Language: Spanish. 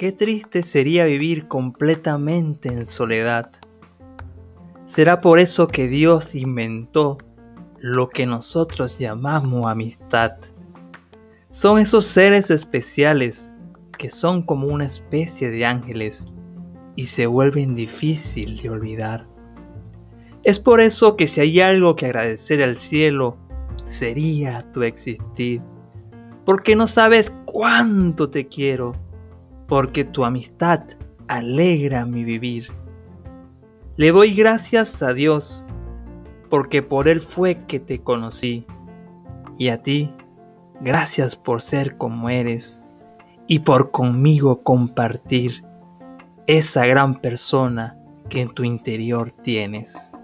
qué triste sería vivir completamente en soledad. Será por eso que Dios inventó lo que nosotros llamamos amistad. Son esos seres especiales que son como una especie de ángeles y se vuelven difícil de olvidar. Es por eso que si hay algo que agradecer al cielo, sería tu existir, porque no sabes cuánto te quiero, porque tu amistad alegra mi vivir. Le doy gracias a Dios, porque por Él fue que te conocí, y a ti, gracias por ser como eres, y por conmigo compartir esa gran persona que en tu interior tienes.